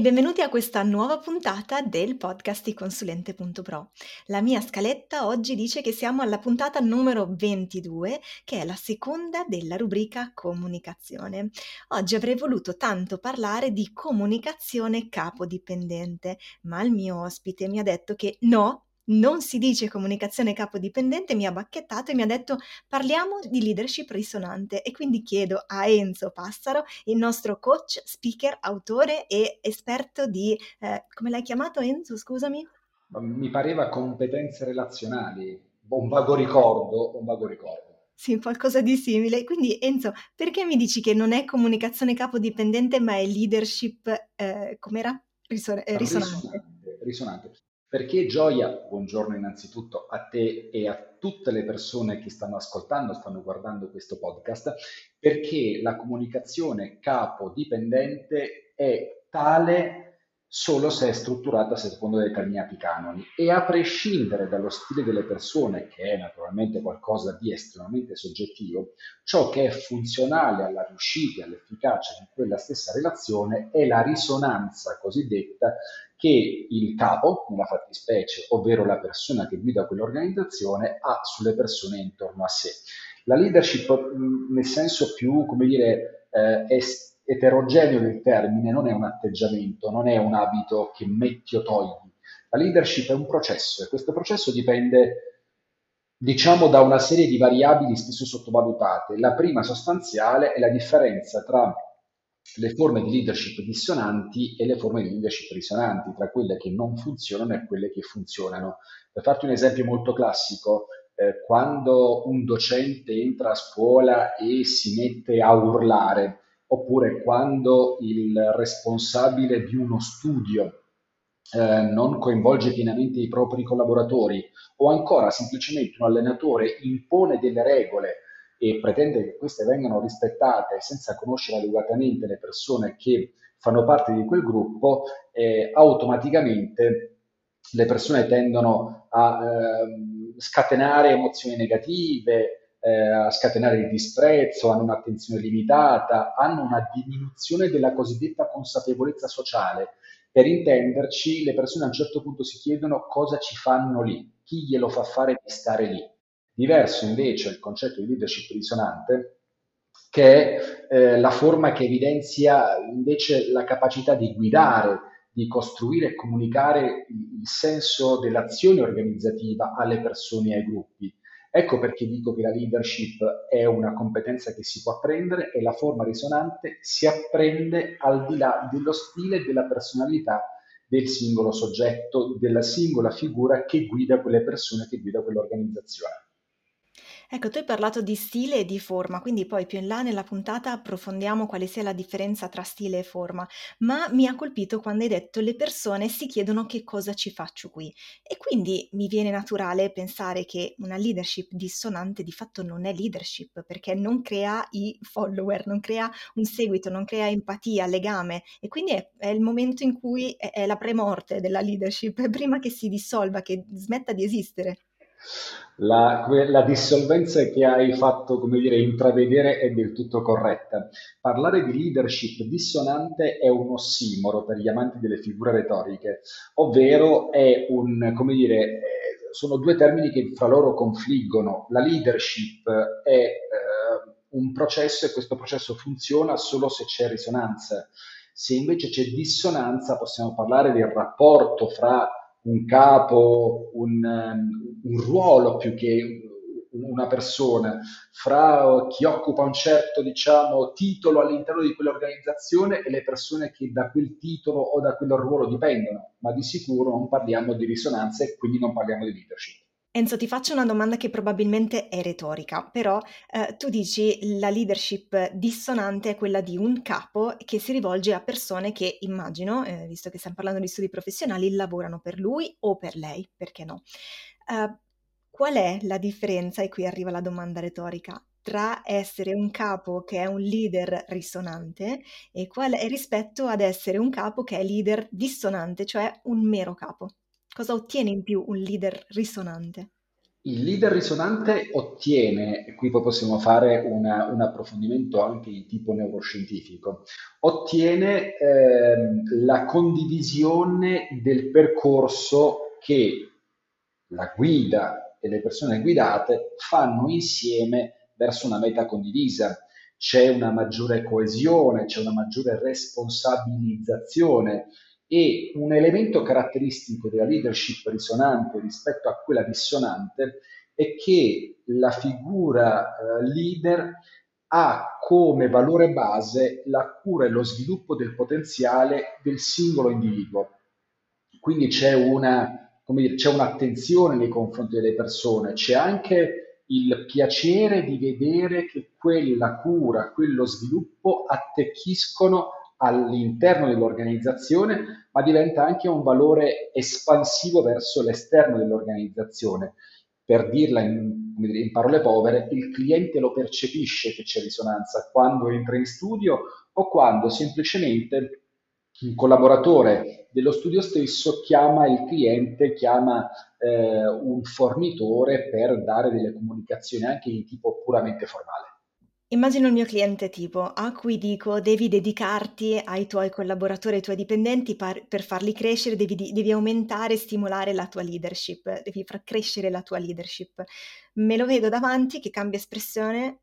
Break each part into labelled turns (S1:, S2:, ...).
S1: Benvenuti a questa nuova puntata del podcast di consulente.pro. La mia scaletta oggi dice che siamo alla puntata numero 22, che è la seconda della rubrica comunicazione. Oggi avrei voluto tanto parlare di comunicazione capodipendente, ma il mio ospite mi ha detto che no, non si dice comunicazione capodipendente, mi ha bacchettato e mi ha detto parliamo di leadership risonante e quindi chiedo a Enzo Passaro, il nostro coach, speaker, autore e esperto di, eh, come l'hai chiamato Enzo, scusami?
S2: Mi pareva competenze relazionali, un vago ricordo, un vago ricordo.
S1: Sì, qualcosa di simile. Quindi Enzo, perché mi dici che non è comunicazione capodipendente ma è leadership, eh, com'era? Eh, risonante.
S2: risonante. Risonante. Perché gioia, buongiorno innanzitutto a te e a tutte le persone che stanno ascoltando, stanno guardando questo podcast, perché la comunicazione capo-dipendente è tale solo se è strutturata secondo determinati canoni e a prescindere dallo stile delle persone, che è naturalmente qualcosa di estremamente soggettivo, ciò che è funzionale alla riuscita e all'efficacia di quella stessa relazione è la risonanza cosiddetta che il capo, nella fattispecie, ovvero la persona che guida quell'organizzazione, ha sulle persone intorno a sé. La leadership, nel senso più, come dire, eh, est- eterogeneo del termine non è un atteggiamento, non è un abito che metti o togli. La leadership è un processo e questo processo dipende, diciamo, da una serie di variabili spesso sottovalutate. La prima sostanziale è la differenza tra le forme di leadership dissonanti e le forme di leadership risonanti, tra quelle che non funzionano e quelle che funzionano. Per farti un esempio molto classico, eh, quando un docente entra a scuola e si mette a urlare, oppure quando il responsabile di uno studio eh, non coinvolge pienamente i propri collaboratori o ancora semplicemente un allenatore impone delle regole e pretende che queste vengano rispettate senza conoscere adeguatamente le persone che fanno parte di quel gruppo, eh, automaticamente le persone tendono a eh, scatenare emozioni negative, eh, a scatenare il disprezzo, hanno un'attenzione limitata, hanno una diminuzione della cosiddetta consapevolezza sociale. Per intenderci, le persone a un certo punto si chiedono cosa ci fanno lì, chi glielo fa fare di stare lì. Diverso invece il concetto di leadership risonante, che è eh, la forma che evidenzia invece la capacità di guidare, di costruire e comunicare il senso dell'azione organizzativa alle persone e ai gruppi. Ecco perché dico che la leadership è una competenza che si può apprendere e la forma risonante si apprende al di là dello stile e della personalità del singolo soggetto, della singola figura che guida quelle persone, che guida quell'organizzazione.
S1: Ecco, tu hai parlato di stile e di forma, quindi poi più in là nella puntata approfondiamo quale sia la differenza tra stile e forma, ma mi ha colpito quando hai detto le persone si chiedono che cosa ci faccio qui e quindi mi viene naturale pensare che una leadership dissonante di fatto non è leadership perché non crea i follower, non crea un seguito, non crea empatia, legame e quindi è, è il momento in cui è, è la premorte della leadership, prima che si dissolva, che smetta di esistere.
S2: La, la, dissolvenza che hai fatto, come dire, intravedere è del tutto corretta. Parlare di leadership dissonante è un ossimoro per gli amanti delle figure retoriche, ovvero è un, come dire, eh, sono due termini che fra loro confliggono. La leadership è eh, un processo e questo processo funziona solo se c'è risonanza. Se invece c'è dissonanza, possiamo parlare del rapporto fra un capo, un, un ruolo più che una persona, fra chi occupa un certo diciamo, titolo all'interno di quell'organizzazione e le persone che da quel titolo o da quel ruolo dipendono, ma di sicuro non parliamo di risonanza e quindi non parliamo di leadership.
S1: Enzo, ti faccio una domanda che probabilmente è retorica, però eh, tu dici la leadership dissonante è quella di un capo che si rivolge a persone che immagino, eh, visto che stiamo parlando di studi professionali, lavorano per lui o per lei, perché no? Uh, qual è la differenza, e qui arriva la domanda retorica, tra essere un capo che è un leader risonante e, qual è, rispetto ad essere un capo che è leader dissonante, cioè un mero capo? Cosa ottiene in più un leader risonante?
S2: Il leader risonante ottiene, e qui poi possiamo fare una- un approfondimento anche di tipo neuroscientifico, ottiene ehm, la condivisione del percorso che la guida e le persone guidate fanno insieme verso una meta condivisa. C'è una maggiore coesione, c'è una maggiore responsabilizzazione e un elemento caratteristico della leadership risonante rispetto a quella dissonante è che la figura eh, leader ha come valore base la cura e lo sviluppo del potenziale del singolo individuo. Quindi c'è una, dire, c'è un'attenzione nei confronti delle persone, c'è anche il piacere di vedere che quella cura, quello sviluppo attecchiscono all'interno dell'organizzazione, ma diventa anche un valore espansivo verso l'esterno dell'organizzazione. Per dirla in, in parole povere, il cliente lo percepisce che c'è risonanza quando entra in studio o quando semplicemente un collaboratore dello studio stesso chiama il cliente, chiama eh, un fornitore per dare delle comunicazioni anche di tipo puramente formale.
S1: Immagino il mio cliente tipo a cui dico devi dedicarti ai tuoi collaboratori, ai tuoi dipendenti par- per farli crescere, devi, devi aumentare e stimolare la tua leadership, devi far crescere la tua leadership. Me lo vedo davanti che cambia espressione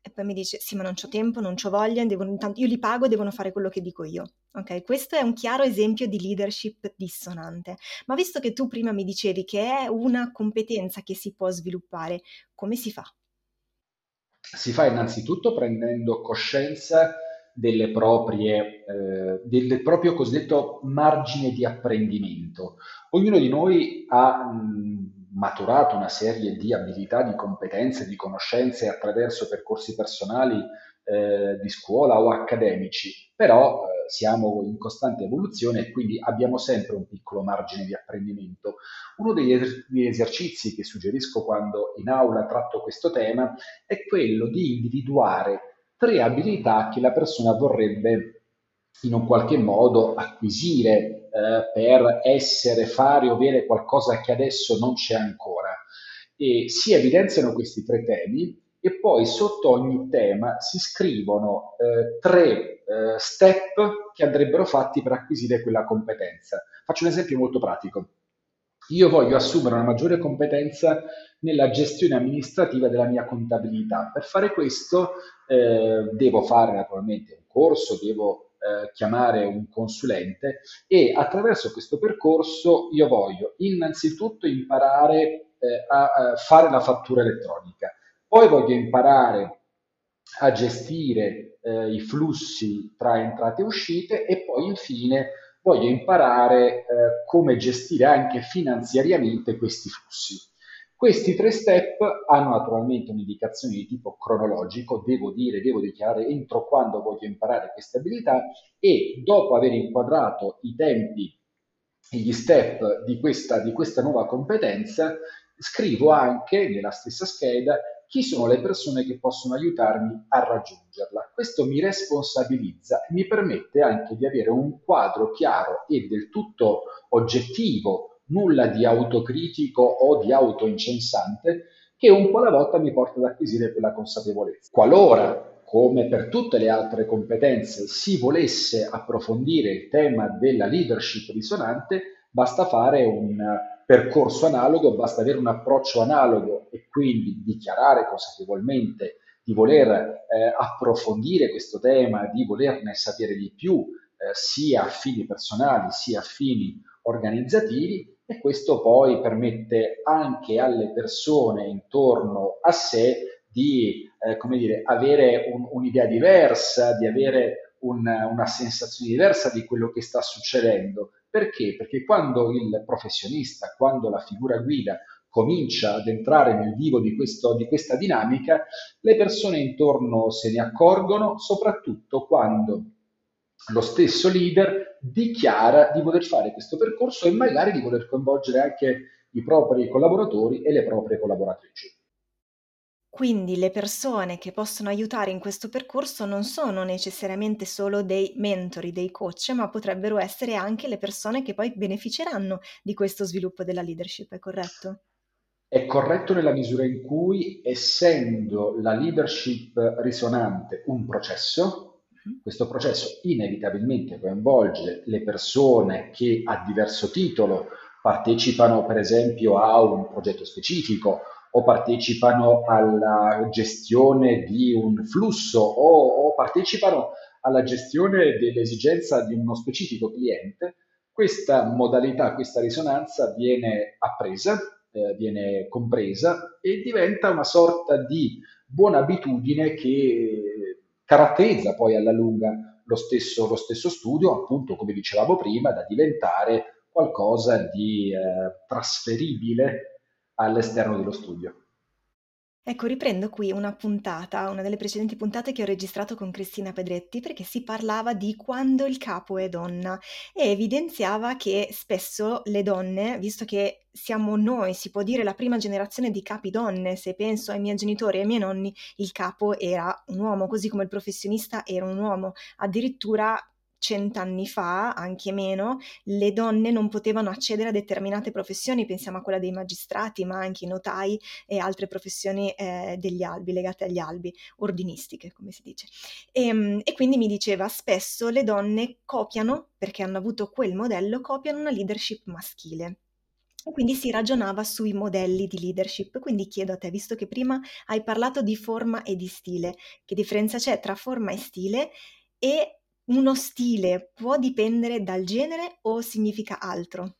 S1: e poi mi dice sì ma non ho tempo, non ho voglia, devono, intanto, io li pago devono fare quello che dico io. Ok, questo è un chiaro esempio di leadership dissonante. Ma visto che tu prima mi dicevi che è una competenza che si può sviluppare, come si fa?
S2: Si fa innanzitutto prendendo coscienza delle proprie, eh, del proprio cosiddetto margine di apprendimento. Ognuno di noi ha mh, maturato una serie di abilità, di competenze, di conoscenze attraverso percorsi personali eh, di scuola o accademici, però eh, siamo in costante evoluzione e quindi abbiamo sempre un piccolo margine di apprendimento. Uno degli, es- degli esercizi che suggerisco quando in aula tratto questo tema è quello di individuare tre abilità che la persona vorrebbe in un qualche modo acquisire eh, per essere, fare o avere qualcosa che adesso non c'è ancora. E si evidenziano questi tre temi e poi sotto ogni tema si scrivono eh, tre eh, step che andrebbero fatti per acquisire quella competenza. Faccio un esempio molto pratico. Io voglio assumere una maggiore competenza nella gestione amministrativa della mia contabilità. Per fare questo eh, devo fare naturalmente un corso, devo eh, chiamare un consulente e attraverso questo percorso io voglio innanzitutto imparare eh, a, a fare la fattura elettronica poi voglio imparare a gestire eh, i flussi tra entrate e uscite e poi infine voglio imparare eh, come gestire anche finanziariamente questi flussi. Questi tre step hanno naturalmente un'indicazione di tipo cronologico, devo dire, devo dichiarare entro quando voglio imparare queste abilità e dopo aver inquadrato i tempi e gli step di questa, di questa nuova competenza, scrivo anche nella stessa scheda chi sono le persone che possono aiutarmi a raggiungerla. Questo mi responsabilizza e mi permette anche di avere un quadro chiaro e del tutto oggettivo, nulla di autocritico o di autoincensante, che un po' alla volta mi porta ad acquisire quella consapevolezza. Qualora, come per tutte le altre competenze, si volesse approfondire il tema della leadership risonante, basta fare un percorso analogo, basta avere un approccio analogo e quindi dichiarare consapevolmente di voler eh, approfondire questo tema, di volerne sapere di più, eh, sia a fini personali sia a fini organizzativi e questo poi permette anche alle persone intorno a sé di eh, come dire, avere un, un'idea diversa, di avere un, una sensazione diversa di quello che sta succedendo perché? Perché quando il professionista, quando la figura guida comincia ad entrare nel vivo di, questo, di questa dinamica, le persone intorno se ne accorgono, soprattutto quando lo stesso leader dichiara di voler fare questo percorso e magari di voler coinvolgere anche i propri collaboratori e le proprie collaboratrici.
S1: Quindi le persone che possono aiutare in questo percorso non sono necessariamente solo dei mentori, dei coach, ma potrebbero essere anche le persone che poi beneficeranno di questo sviluppo della leadership, è corretto?
S2: È corretto nella misura in cui, essendo la leadership risonante un processo, mhm. questo processo inevitabilmente coinvolge le persone che a diverso titolo partecipano per esempio a un progetto specifico o partecipano alla gestione di un flusso o, o partecipano alla gestione dell'esigenza di uno specifico cliente, questa modalità, questa risonanza viene appresa eh, viene compresa e diventa una sorta di buona abitudine che caratterizza poi alla lunga lo stesso, lo stesso studio, appunto come dicevamo prima, da diventare qualcosa di eh, trasferibile all'esterno dello studio.
S1: Ecco, riprendo qui una puntata, una delle precedenti puntate che ho registrato con Cristina Pedretti, perché si parlava di quando il capo è donna e evidenziava che spesso le donne, visto che siamo noi, si può dire, la prima generazione di capi donne, se penso ai miei genitori e ai miei nonni, il capo era un uomo, così come il professionista era un uomo, addirittura cent'anni fa, anche meno, le donne non potevano accedere a determinate professioni, pensiamo a quella dei magistrati, ma anche i notai e altre professioni eh, degli albi, legate agli albi, ordinistiche, come si dice. E, ehm, e quindi mi diceva, spesso le donne copiano, perché hanno avuto quel modello, copiano una leadership maschile. Quindi si ragionava sui modelli di leadership. Quindi chiedo a te, visto che prima hai parlato di forma e di stile, che differenza c'è tra forma e stile e uno stile può dipendere dal genere o significa altro?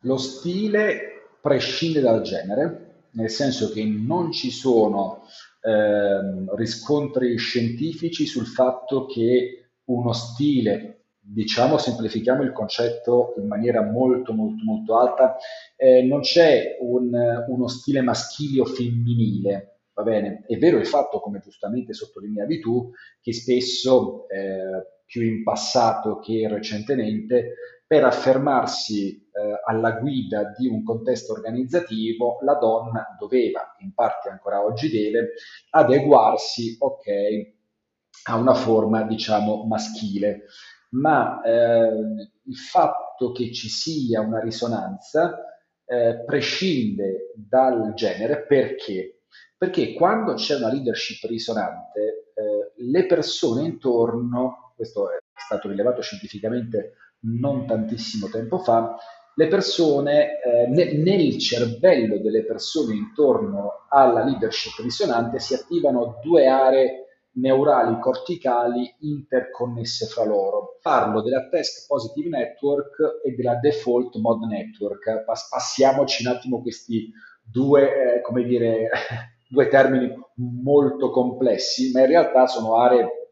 S2: Lo stile prescinde dal genere, nel senso che non ci sono eh, riscontri scientifici sul fatto che uno stile, diciamo semplifichiamo il concetto in maniera molto molto molto alta, eh, non c'è un, uno stile maschile o femminile, Va bene, è vero il fatto, come giustamente sottolineavi tu, che spesso, eh, più in passato che recentemente, per affermarsi eh, alla guida di un contesto organizzativo, la donna doveva, in parte ancora oggi deve, adeguarsi, ok, a una forma, diciamo, maschile. Ma eh, il fatto che ci sia una risonanza eh, prescinde dal genere perché? Perché quando c'è una leadership risonante, eh, le persone intorno, questo è stato rilevato scientificamente non tantissimo tempo fa, le persone, eh, ne, nel cervello delle persone intorno alla leadership risonante si attivano due aree neurali corticali interconnesse fra loro. Parlo della Task Positive Network e della Default Mode Network. passiamoci un attimo questi due, eh, come dire, due termini molto complessi, ma in realtà sono aree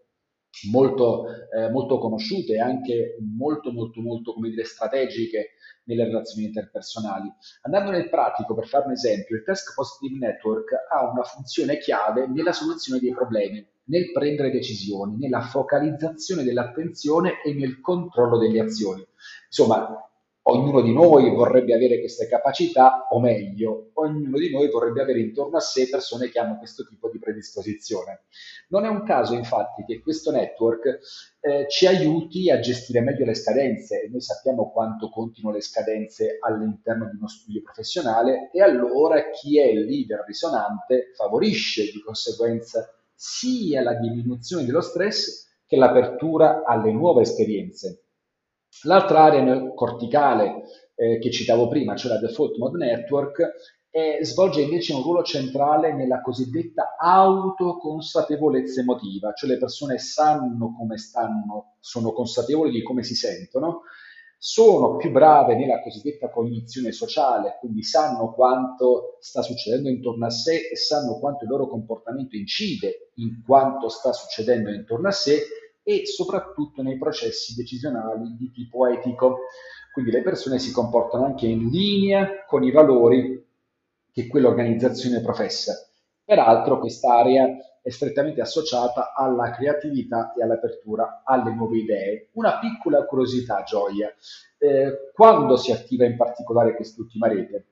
S2: molto, eh, molto conosciute e anche molto, molto, molto, come dire, strategiche nelle relazioni interpersonali. Andando nel pratico, per fare un esempio, il Task Positive Network ha una funzione chiave nella soluzione dei problemi, nel prendere decisioni, nella focalizzazione dell'attenzione e nel controllo delle azioni. Insomma, Ognuno di noi vorrebbe avere queste capacità, o meglio, ognuno di noi vorrebbe avere intorno a sé persone che hanno questo tipo di predisposizione. Non è un caso, infatti, che questo network eh, ci aiuti a gestire meglio le scadenze. E noi sappiamo quanto contino le scadenze all'interno di uno studio professionale e allora chi è il leader risonante favorisce di conseguenza sia la diminuzione dello stress che l'apertura alle nuove esperienze L'altra area corticale eh, che citavo prima, cioè la Default Mode Network, eh, svolge invece un ruolo centrale nella cosiddetta autoconsapevolezza emotiva, cioè le persone sanno come stanno, sono consapevoli di come si sentono, sono più brave nella cosiddetta cognizione sociale, quindi sanno quanto sta succedendo intorno a sé e sanno quanto il loro comportamento incide in quanto sta succedendo intorno a sé e soprattutto nei processi decisionali di tipo etico. Quindi le persone si comportano anche in linea con i valori che quell'organizzazione professa. Peraltro quest'area è strettamente associata alla creatività e all'apertura alle nuove idee. Una piccola curiosità, Gioia, eh, quando si attiva in particolare quest'ultima rete?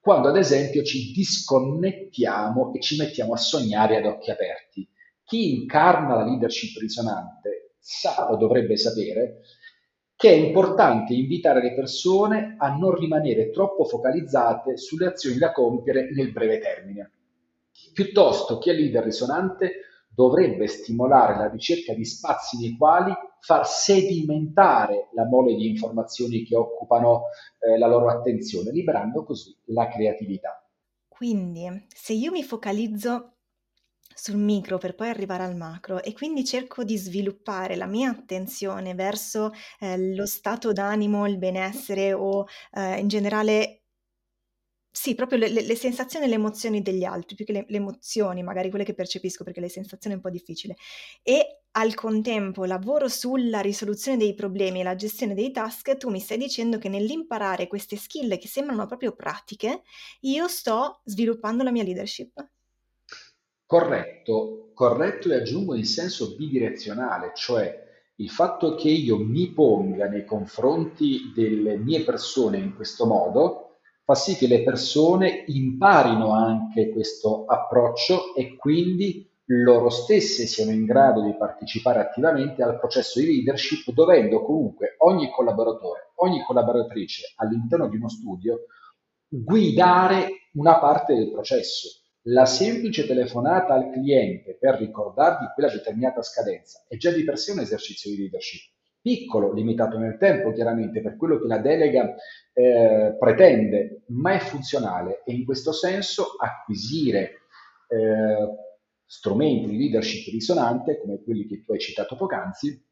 S2: Quando ad esempio ci disconnettiamo e ci mettiamo a sognare ad occhi aperti chi incarna la leadership risonante sa o dovrebbe sapere che è importante invitare le persone a non rimanere troppo focalizzate sulle azioni da compiere nel breve termine. Piuttosto chi è leader risonante dovrebbe stimolare la ricerca di spazi nei quali far sedimentare la mole di informazioni che occupano eh, la loro attenzione, liberando così la creatività.
S1: Quindi, se io mi focalizzo sul micro per poi arrivare al macro e quindi cerco di sviluppare la mia attenzione verso eh, lo stato d'animo, il benessere o eh, in generale sì, proprio le, le, sensazioni e le emozioni degli altri, più che le, le, emozioni, magari quelle che percepisco, perché le sensazioni è un po' difficile. E al contempo lavoro sulla risoluzione dei problemi e la gestione dei task, tu mi stai dicendo che nell'imparare queste skill che sembrano proprio pratiche, io sto sviluppando la mia leadership.
S2: Corretto, corretto e aggiungo in senso bidirezionale, cioè il fatto che io mi ponga nei confronti delle mie persone in questo modo fa sì che le persone imparino anche questo approccio e quindi loro stesse siano in grado di partecipare attivamente al processo di leadership, dovendo comunque ogni collaboratore, ogni collaboratrice all'interno di uno studio guidare una parte del processo. La semplice telefonata al cliente per ricordargli quella determinata scadenza è già di per sé un esercizio di leadership. Piccolo, limitato nel tempo chiaramente per quello che la delega eh, pretende, ma è funzionale e in questo senso acquisire eh, strumenti di leadership risonante come quelli che tu hai citato poc'anzi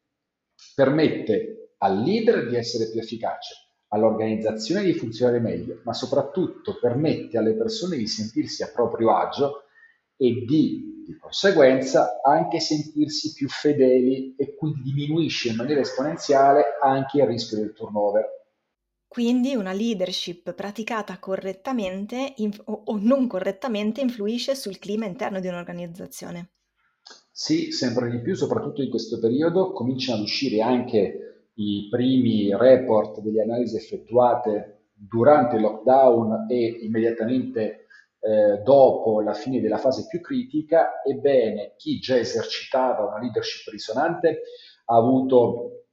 S2: permette al leader di essere più efficace, all'organizzazione di funzionare meglio, ma soprattutto permette alle persone di sentirsi a proprio agio e di, di conseguenza anche sentirsi più fedeli e quindi diminuisce in maniera esponenziale anche il rischio del turnover.
S1: Quindi una leadership praticata correttamente inf- o, non correttamente influisce sul clima interno di un'organizzazione.
S2: Sì, sempre di più, soprattutto in questo periodo, cominciano ad uscire anche i primi report delle analisi effettuate durante il lockdown e immediatamente eh, dopo la fine della fase più critica, ebbene chi già esercitava una leadership risonante ha avuto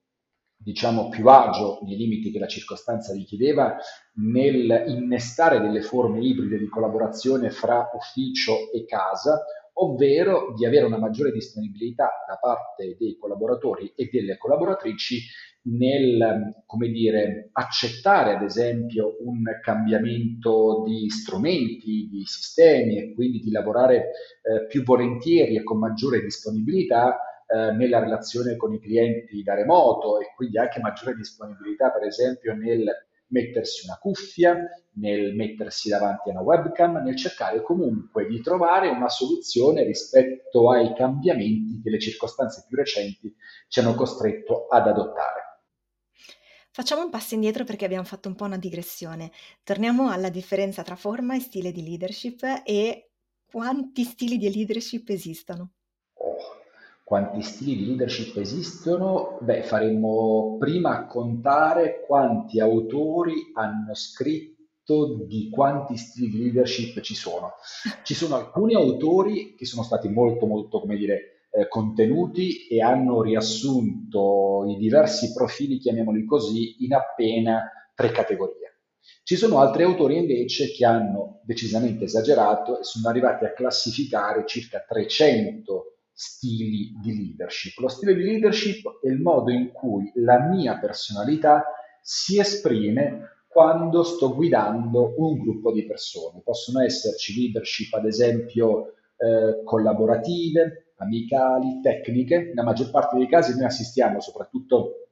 S2: diciamo più agio nei limiti che la circostanza richiedeva nel innestare delle forme ibride di collaborazione fra ufficio e casa, ovvero di avere una maggiore disponibilità da parte dei collaboratori e delle collaboratrici nel, come dire, accettare ad esempio un cambiamento di strumenti, di sistemi e quindi di lavorare eh, più volentieri e con maggiore disponibilità eh, nella relazione con i clienti da remoto e quindi anche maggiore disponibilità per esempio nel mettersi una cuffia, nel mettersi davanti a una webcam, nel cercare comunque di trovare una soluzione rispetto ai cambiamenti che le circostanze più recenti ci hanno costretto ad adottare.
S1: Facciamo un passo indietro perché abbiamo fatto un po' una digressione. Torniamo alla differenza tra forma e stile di leadership e quanti stili di leadership esistono.
S2: Oh, quanti stili di leadership esistono? Beh, faremmo prima contare quanti autori hanno scritto di quanti stili di leadership ci sono. Ci sono alcuni autori che sono stati molto, molto, come dire, eh, contenuti e hanno riassunto i diversi profili, chiamiamoli così, in appena tre categorie. Ci sono altri autori invece che hanno decisamente esagerato e sono arrivati a classificare circa 300 stili di leadership. Lo stile di leadership è il modo in cui la mia personalità si esprime quando sto guidando un gruppo di persone. Possono esserci leadership, ad esempio, eh, collaborative, amicali, tecniche. Nella maggior parte dei casi noi assistiamo soprattutto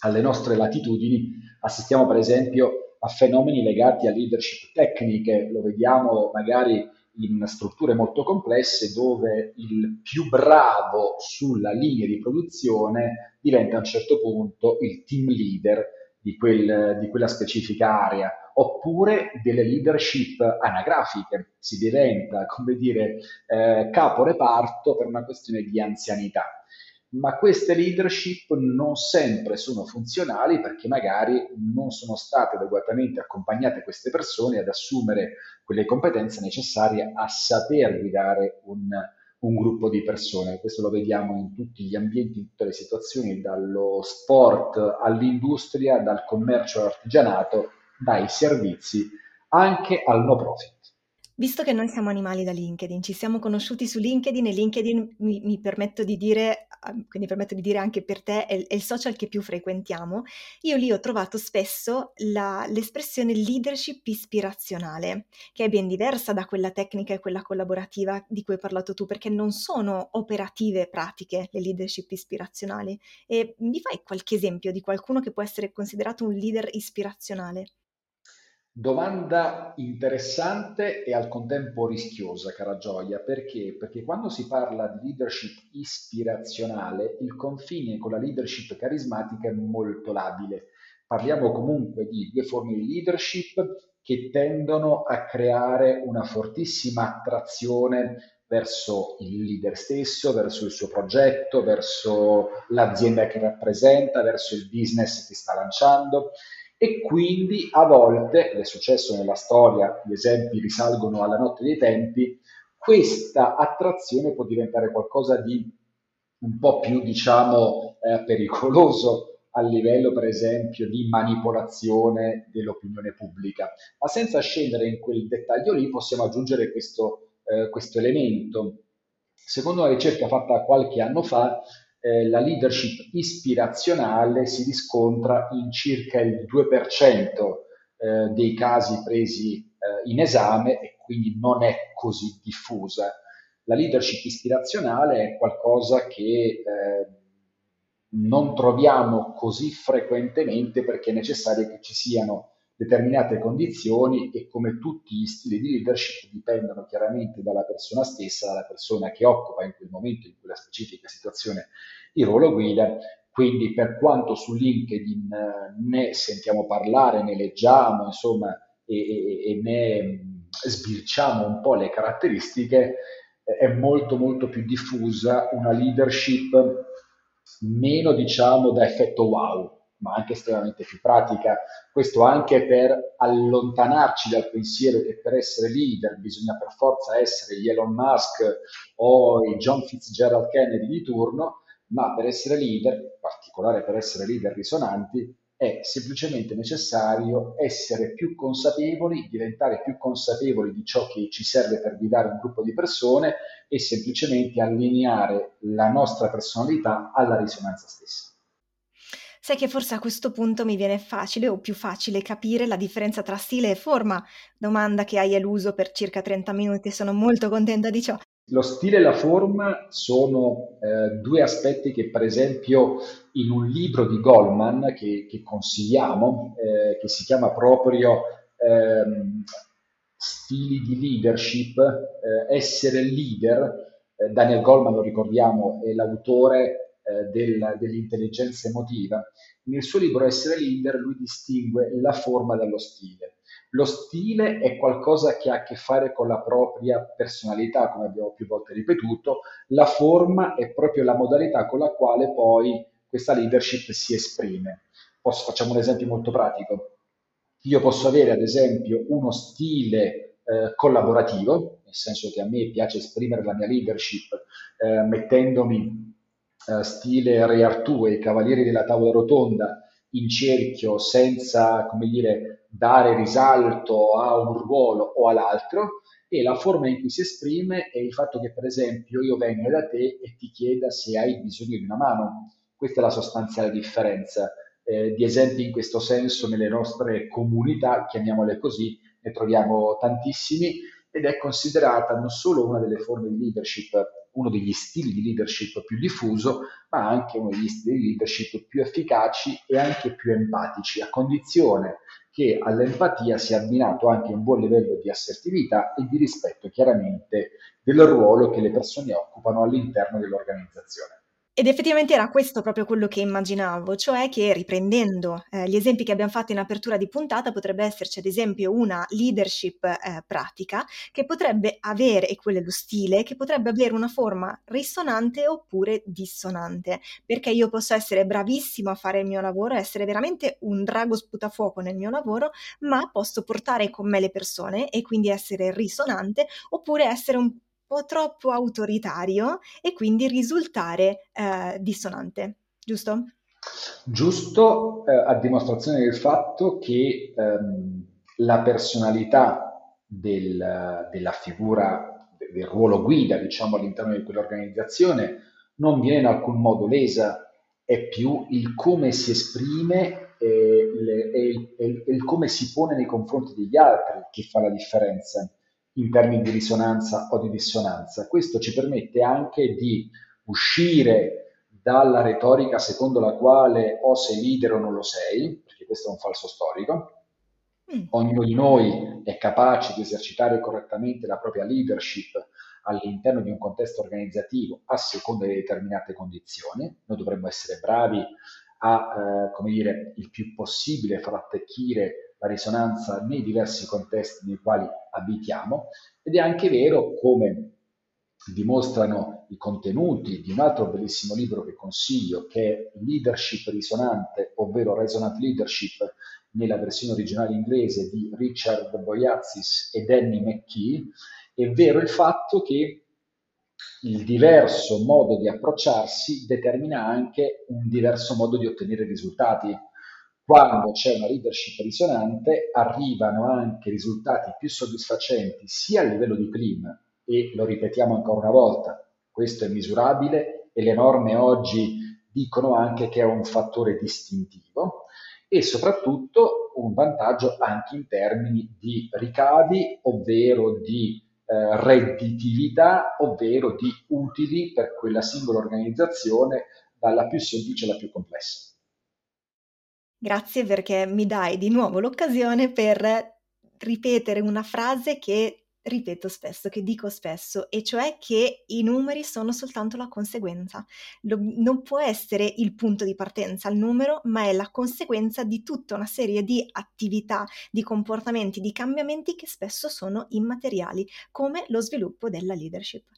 S2: alle nostre latitudini, assistiamo per esempio a fenomeni legati a leadership tecniche, lo vediamo magari in strutture molto complesse dove il più bravo sulla linea di produzione diventa a un certo punto il team leader di, quel, di quella specifica area oppure delle leadership anagrafiche, si diventa, come dire, eh, capo reparto per una questione di anzianità. Ma queste leadership non sempre sono funzionali perché magari non sono state adeguatamente accompagnate queste persone ad assumere quelle competenze necessarie a saper guidare un, un gruppo di persone. Questo lo vediamo in tutti gli ambienti, in tutte le situazioni, dallo sport all'industria, dal commercio all'artigianato, dai servizi anche al no profit.
S1: Visto che noi siamo animali da LinkedIn, ci siamo conosciuti su LinkedIn e LinkedIn mi, mi permetto di dire, quindi permetto di dire anche per te, è, è, il social che più frequentiamo, io lì ho trovato spesso la, l'espressione leadership ispirazionale, che è ben diversa da quella tecnica e quella collaborativa di cui hai parlato tu, perché non sono operative pratiche le leadership ispirazionali. E mi fai qualche esempio di qualcuno che può essere considerato un leader ispirazionale?
S2: Domanda interessante e al contempo rischiosa, cara Gioia, perché? Perché quando si parla di leadership ispirazionale, il confine con la leadership carismatica è molto labile. Parliamo comunque di due forme di leadership che tendono a creare una fortissima attrazione verso il leader stesso, verso il suo progetto, verso l'azienda che rappresenta, verso il business che sta lanciando e quindi a volte, ed è successo nella storia, gli esempi risalgono alla notte dei tempi, questa attrazione può diventare qualcosa di un po' più, diciamo, eh, pericoloso a livello, per esempio, di manipolazione dell'opinione pubblica. Ma senza scendere in quel dettaglio lì, possiamo aggiungere questo, eh, questo elemento. Secondo una ricerca fatta qualche anno fa, eh, la leadership ispirazionale si riscontra in circa il 2% eh, dei casi presi eh, in esame e quindi non è così diffusa. La leadership ispirazionale è qualcosa che eh, non troviamo così frequentemente perché è necessario che ci siano determinate condizioni e come tutti gli stili di leadership dipendono chiaramente dalla persona stessa, dalla persona che occupa in quel momento, in quella specifica situazione, il ruolo guida. Quindi per quanto su LinkedIn eh, ne sentiamo parlare, ne leggiamo, insomma, e, e, e ne sbirciamo un po' le caratteristiche, è molto molto più diffusa una leadership meno diciamo da effetto wow, ma anche estremamente più pratica. Questo anche per allontanarci dal pensiero che per essere leader bisogna per forza essere gli Elon Musk o i John Fitzgerald Kennedy di turno, ma per essere leader, in particolare per essere leader risonanti, è semplicemente necessario essere più consapevoli, diventare più consapevoli di ciò che ci serve per guidare un gruppo di persone e semplicemente allineare la nostra personalità alla risonanza stessa.
S1: Sai che forse a questo punto mi viene facile o più facile capire la differenza tra stile e forma, domanda che hai eluso per circa 30 minuti e sono molto contenta di ciò.
S2: Lo stile e la forma sono eh, due aspetti che per esempio in un libro di Goldman che, che consigliamo, eh, che si chiama proprio ehm, Stili di leadership, eh, essere leader, eh, Daniel Goldman lo ricordiamo è l'autore del, dell'intelligenza emotiva, nel suo libro Essere leader lui distingue la forma dallo stile. Lo stile è qualcosa che ha a che fare con la propria personalità, come abbiamo più volte ripetuto, la forma è proprio la modalità con la quale poi questa leadership si esprime. Posso, facciamo un esempio molto pratico. Io posso avere ad esempio uno stile eh, collaborativo, nel senso che a me piace esprimere la mia leadership eh, mettendomi eh, stile Re Artù e i Cavalieri della Tavola Rotonda in cerchio senza, come dire, dare risalto a un ruolo o all'altro e la forma in cui si esprime è il fatto che per esempio io vengo da te e ti chieda se hai bisogno di una mano. Questa è la sostanziale differenza. Eh, di esempi in questo senso nelle nostre comunità, chiamiamole così, ne troviamo tantissimi ed è considerata non solo una delle forme di leadership uno degli stili di leadership più diffuso, ma anche uno degli stili di leadership più efficaci e anche più empatici, a condizione che all'empatia sia abbinato anche un buon livello di assertività e di rispetto chiaramente del ruolo che le persone occupano all'interno dell'organizzazione.
S1: Ed effettivamente era questo proprio quello che immaginavo, cioè che riprendendo eh, gli esempi che abbiamo fatto in apertura di puntata, potrebbe esserci ad esempio una leadership eh, pratica che potrebbe avere, e quello è lo stile, che potrebbe avere una forma risonante oppure dissonante, perché io posso essere bravissimo a fare il mio lavoro, essere veramente un drago sputafuoco nel mio lavoro, ma posso portare con me le persone e quindi essere risonante, oppure essere un po' troppo autoritario e quindi risultare eh, dissonante, giusto?
S2: Giusto, eh, a dimostrazione del fatto che ehm, la personalità del, della figura, del ruolo guida, diciamo, all'interno di quell'organizzazione non viene in alcun modo lesa, è più il come si esprime e, le, e, il, e il come si pone nei confronti degli altri che fa la differenza in termini di risonanza o di dissonanza. Questo ci permette anche di uscire dalla retorica secondo la quale o sei leader o non lo sei, perché questo è un falso storico. Mm. Ognuno di noi è capace di esercitare correttamente la propria leadership all'interno di un contesto organizzativo a seconda di determinate condizioni. Noi dovremmo essere bravi a, eh, come dire, il più possibile far attecchire la risonanza nei diversi contesti nei quali abitiamo ed è anche vero come dimostrano i contenuti di un altro bellissimo libro che consiglio, che è Leadership risonante, ovvero Resonant Leadership, nella versione originale inglese di Richard Boyatzis e Danny McKee, è vero il fatto che il diverso modo di approcciarsi determina anche un diverso modo di ottenere risultati. Quando c'è una leadership risonante arrivano anche risultati più soddisfacenti sia a livello di clima e lo ripetiamo ancora una volta, questo è misurabile e le norme oggi dicono anche che è un fattore distintivo e soprattutto un vantaggio anche in termini di ricavi, ovvero di eh, redditività, ovvero di utili per quella singola organizzazione dalla più semplice alla più complessa.
S1: Grazie perché mi dai di nuovo l'occasione per ripetere una frase che ripeto spesso, che dico spesso, e cioè che i numeri sono soltanto la conseguenza. Lo, non può essere il punto di partenza il numero, ma è la conseguenza di tutta una serie di attività, di comportamenti, di cambiamenti che spesso sono immateriali, come lo sviluppo della leadership.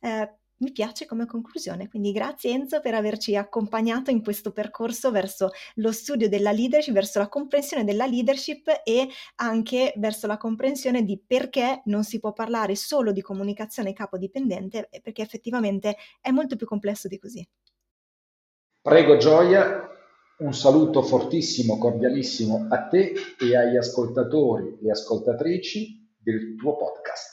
S1: Eh, mi piace come conclusione. Quindi grazie Enzo per averci accompagnato in questo percorso verso lo studio della leadership, verso la comprensione della leadership e anche verso la comprensione di perché non si può parlare solo di comunicazione capodipendente, perché effettivamente è molto più complesso di così.
S2: Prego Gioia, un saluto fortissimo, cordialissimo a te e agli ascoltatori e ascoltatrici del tuo podcast.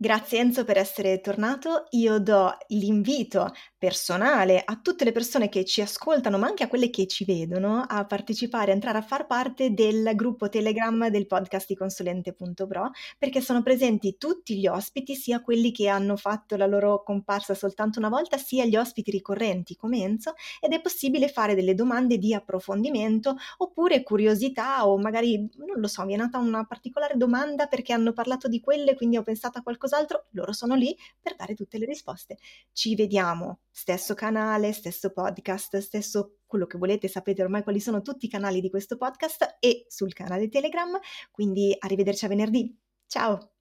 S1: Grazie Enzo per essere tornato. Io do l'invito personale a tutte le persone che ci ascoltano, ma anche a quelle che ci vedono, a partecipare, a entrare a far parte del gruppo Telegram del podcast di consulente.pro, perché sono presenti tutti gli ospiti, sia quelli che hanno fatto la loro comparsa soltanto una volta, sia gli ospiti ricorrenti come Enzo, ed è possibile fare delle domande di approfondimento oppure curiosità o magari, non lo so, mi è nata una particolare domanda perché hanno parlato di quelle, quindi ho pensato a qualcosa qualcos'altro, loro sono lì per dare tutte le risposte. Ci vediamo, stesso canale, stesso podcast, stesso quello che volete, sapete ormai quali sono tutti i canali di questo podcast e sul canale Telegram, quindi arrivederci a venerdì. Ciao!